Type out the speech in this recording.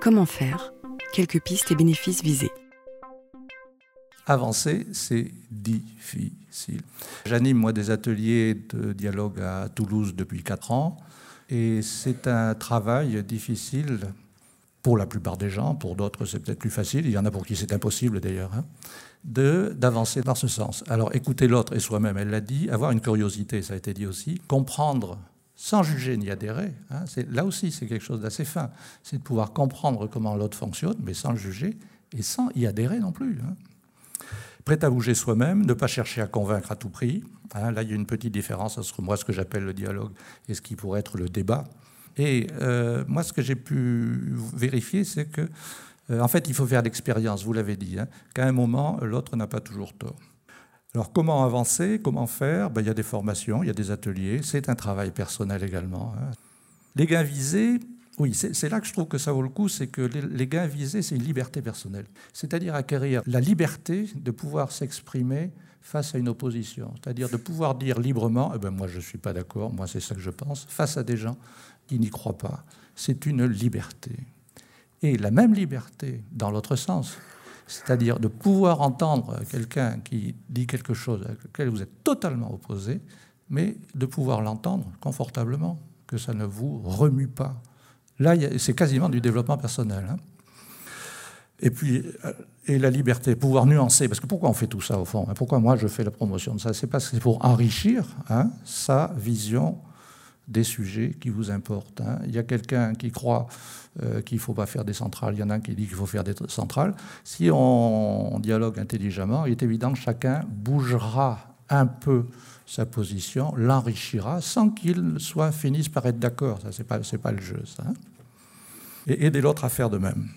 Comment faire Quelques pistes et bénéfices visés. Avancer, c'est difficile. J'anime, moi, des ateliers de dialogue à Toulouse depuis 4 ans. Et c'est un travail difficile pour la plupart des gens. Pour d'autres, c'est peut-être plus facile. Il y en a pour qui c'est impossible, d'ailleurs. Hein, d'avancer dans ce sens. Alors, écouter l'autre et soi-même, elle l'a dit. Avoir une curiosité, ça a été dit aussi. Comprendre sans juger ni adhérer. Hein, là aussi, c'est quelque chose d'assez fin. C'est de pouvoir comprendre comment l'autre fonctionne, mais sans le juger et sans y adhérer non plus. Hein prêt à bouger soi-même, ne pas chercher à convaincre à tout prix. Hein, là, il y a une petite différence entre moi, ce que j'appelle le dialogue, et ce qui pourrait être le débat. Et euh, moi, ce que j'ai pu vérifier, c'est que, euh, en fait, il faut faire l'expérience, vous l'avez dit, hein, qu'à un moment, l'autre n'a pas toujours tort. Alors, comment avancer? Comment faire? Ben, Il y a des formations, il y a des ateliers, c'est un travail personnel également. Hein. Les gains visés, oui, c'est là que je trouve que ça vaut le coup, c'est que les, gains visés, c'est une liberté personnelle. C'est-à-dire acquérir la liberté de pouvoir s'exprimer face à une opposition. C'est-à-dire de pouvoir dire librement, eh ben moi je ne suis pas d'accord, moi c'est ça que je pense, face à des gens qui n'y croient pas. C'est une liberté. Et la même liberté dans l'autre sens, c'est-à-dire de pouvoir entendre quelqu'un qui dit quelque chose à lequel vous êtes totalement opposé, mais de pouvoir l'entendre confortablement, que ça ne vous remue pas. Là, c'est quasiment du développement personnel. Hein. Et puis, euh, et la liberté, pouvoir nuancer. Parce que pourquoi on fait tout ça au fond? Pourquoi moi je fais la promotion de ça? C'est parce que c'est pour enrichir hein, sa vision des sujets qui vous importent. Il y a quelqu'un qui croit euh, qu'il ne faut pas faire des centrales, il y en a un qui dit qu'il faut faire des centrales. Si on dialogue intelligemment, il est évident que chacun bougera un peu sa position, l'enrichira sans qu'il soit finisse par être d'accord. Ça, c'est pas, pas le jeu, ça. Hein. et aider l'autre à faire de même.